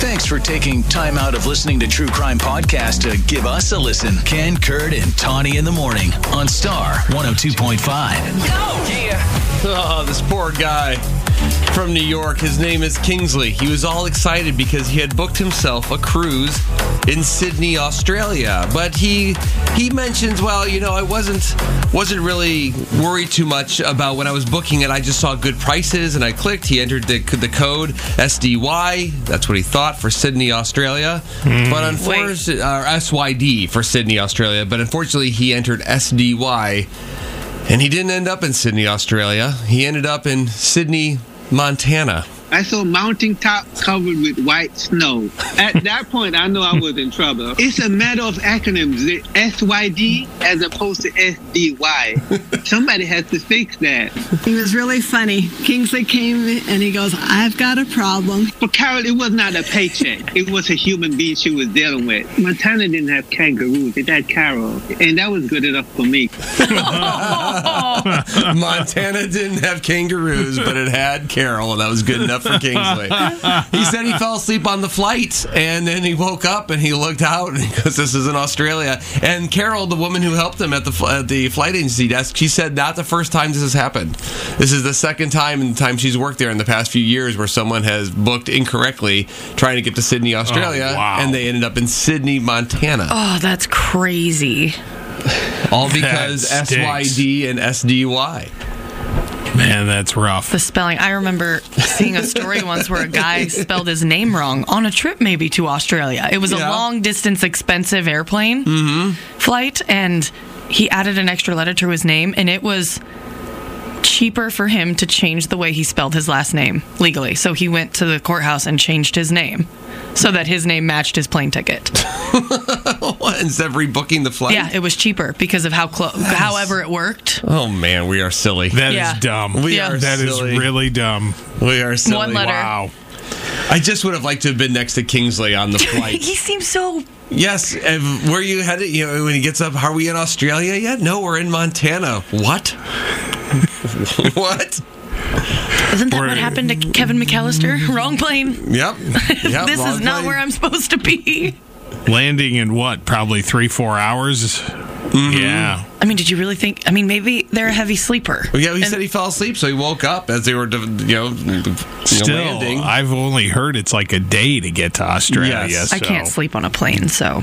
Thanks for taking time out of listening to True Crime Podcast to give us a listen. Ken, Kurt, and Tawny in the morning on Star 102.5. Oh, this poor guy from New York. His name is Kingsley. He was all excited because he had booked himself a cruise in Sydney, Australia. But he he mentions, well, you know, I wasn't wasn't really worried too much about when I was booking it. I just saw good prices and I clicked. He entered the the code SDY. That's what he thought for Sydney, Australia. Hmm. But unfortunately, or SYD for Sydney, Australia. But unfortunately, he entered SDY. And he didn't end up in Sydney, Australia. He ended up in Sidney, Montana. I saw mountain top covered with white snow. At that point, I knew I was in trouble. It's a matter of acronyms. The SYD as opposed to SDY. Somebody has to fix that. He was really funny. Kingsley came and he goes, I've got a problem. For Carol, it was not a paycheck. It was a human being she was dealing with. Montana didn't have kangaroos. It had Carol. And that was good enough for me. Montana didn't have kangaroos, but it had Carol, and that was good enough for Kingsley. He said he fell asleep on the flight, and then he woke up and he looked out because "This is in Australia." And Carol, the woman who helped him at the at the flight agency desk, she said, "Not the first time this has happened. This is the second time in the time she's worked there in the past few years where someone has booked incorrectly trying to get to Sydney, Australia, oh, wow. and they ended up in Sidney, Montana." Oh, that's crazy. All because SYD and SDY. Man, that's rough. The spelling. I remember seeing a story once where a guy spelled his name wrong on a trip, maybe to Australia. It was Yeah. a long distance, expensive airplane mm-hmm. flight, and he added an extra letter to his name, and it was cheaper for him to change the way he spelled his last name legally. So he went to the courthouse and changed his name so that his name matched his plane ticket. What, instead of rebooking the flight? Yeah, it was cheaper because of how close, however it worked. Oh man, we are silly. That is Yeah. dumb. We Yeah. are That is silly. really dumb. we are silly. One letter. Wow. I just would have liked to have been next to Kingsley on the flight. he seems so. yes, and where you headed? You know, when he gets up, are we in Australia yet? No, we're in Montana. What? what? Isn't that We're- what happened to Kevin McAllister? Wrong plane. Yep. yep this wrong is not plane. where I'm supposed to be. Landing in what? Probably three, four hours. Mm-hmm. Yeah. I mean, did you really think? I mean, maybe they're a heavy sleeper. Well, yeah, he And- said he fell asleep, so he woke up as they were, you know, you know, Still, landing. I've only heard it's like a day to get to Australia. Yes. I can't sleep on a plane, so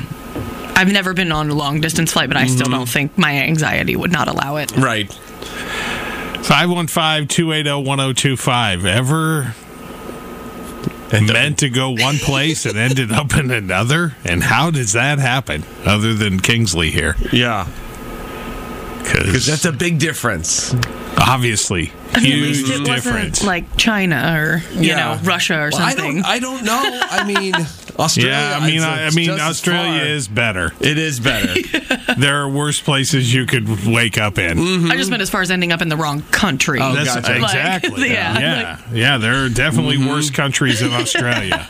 I've never been on a long distance flight, but I still mm-hmm. don't think my anxiety would not allow it. right. 515 280 1025. Ever meant to go one place and ended up in another? And how does that happen other than Kingsley here? Yeah. Because Because that's a big difference. obviously I mean, at huge least it difference. wasn't like China or you Yeah. know Russia or Well, I something. don't, I don't know. I mean, Australia. yeah, I mean, I, I mean, Australia is better. It is better. There are worse places you could wake up in. Mm-hmm. I just meant as far as ending up in the wrong country. Oh, That's gotcha. Like, exactly. yeah, yeah, yeah. There are definitely Mm-hmm. worse countries in Australia.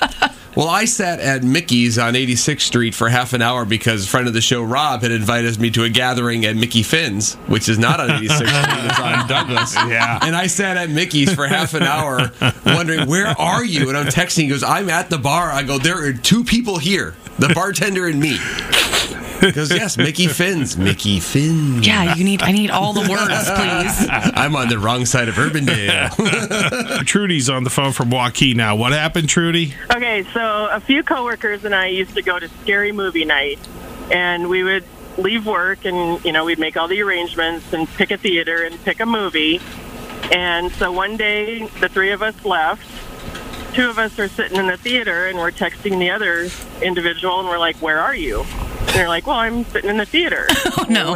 Well, I sat at Mickey's on 86th Street for half an hour because a friend of the show, Rob, had invited me to a gathering at Mickey Finn's, which is not on 86th Street, it's on Douglas. Yeah. And I sat at Mickey's for half an hour wondering, where are you? And I'm texting, he goes, I'm at the bar. I go, there are two people here, the bartender and me. He goes, yes, Mickey Finn's. Mickey Finn's. yeah, you need. I need all the words, please. I'm on the wrong side of Urbandale. Trudy's on the phone from Waukee now. What happened, Trudy? Okay, so a few coworkers and I used to go to scary movie night, and we would leave work and you know we'd make all the arrangements and pick a theater and pick a movie. And so one day the three of us left. Two of us are sitting in the theater and we're texting the other individual and we're like, "Where are you?" And they're like, "Well, I'm sitting in the theater." Oh no.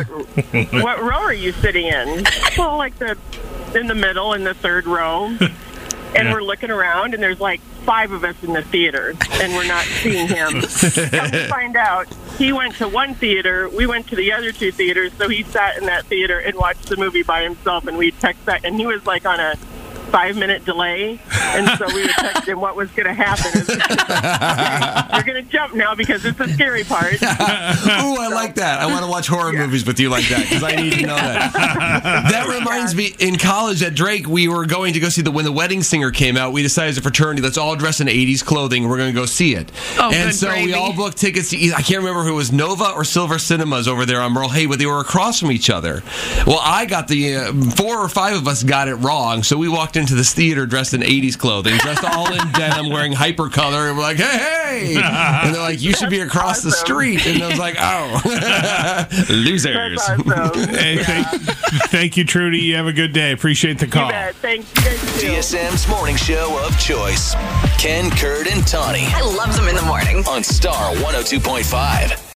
what row are you sitting in? Well, like the in the middle in the third row. And Yeah. we're looking around, and there's like five of us in the theater, and we're not seeing him. Come to find out, he went to one theater, we went to the other two theaters, so he sat in that theater and watched the movie by himself, and we text that, and he was like on a five minute delay, and so we would text him what was going to happen. You're going to jump now because it's the scary part. Ooh, I like that. I want to watch horror movies with you like that because I need to know that. that reminds me, in college at Drake, we were going to go see the when the Wedding Singer came out. We decided as a fraternity, let's all dress in '80s clothing. We're going to go see it. Oh, and good so we all booked tickets to. I can't remember who it was Nova or Silver Cinemas over there on Merle Hay, but they were across from each other. Well, I got the uh, four or five of us got it wrong, so we walked into this theater dressed in '80s clothing, dressed all in denim, wearing hypercolor, and we're like, "Hey, hey!" And they're like, "You should be across the street." And I was like, "Oh, losers." Awesome. Hey, thank, thank you, Trudy. You have a good day. Appreciate the You call. bet. Thanks. You. DSM's morning show of choice. Ken, Kurt, and Tawny I love them in the morning. on Star 102.5.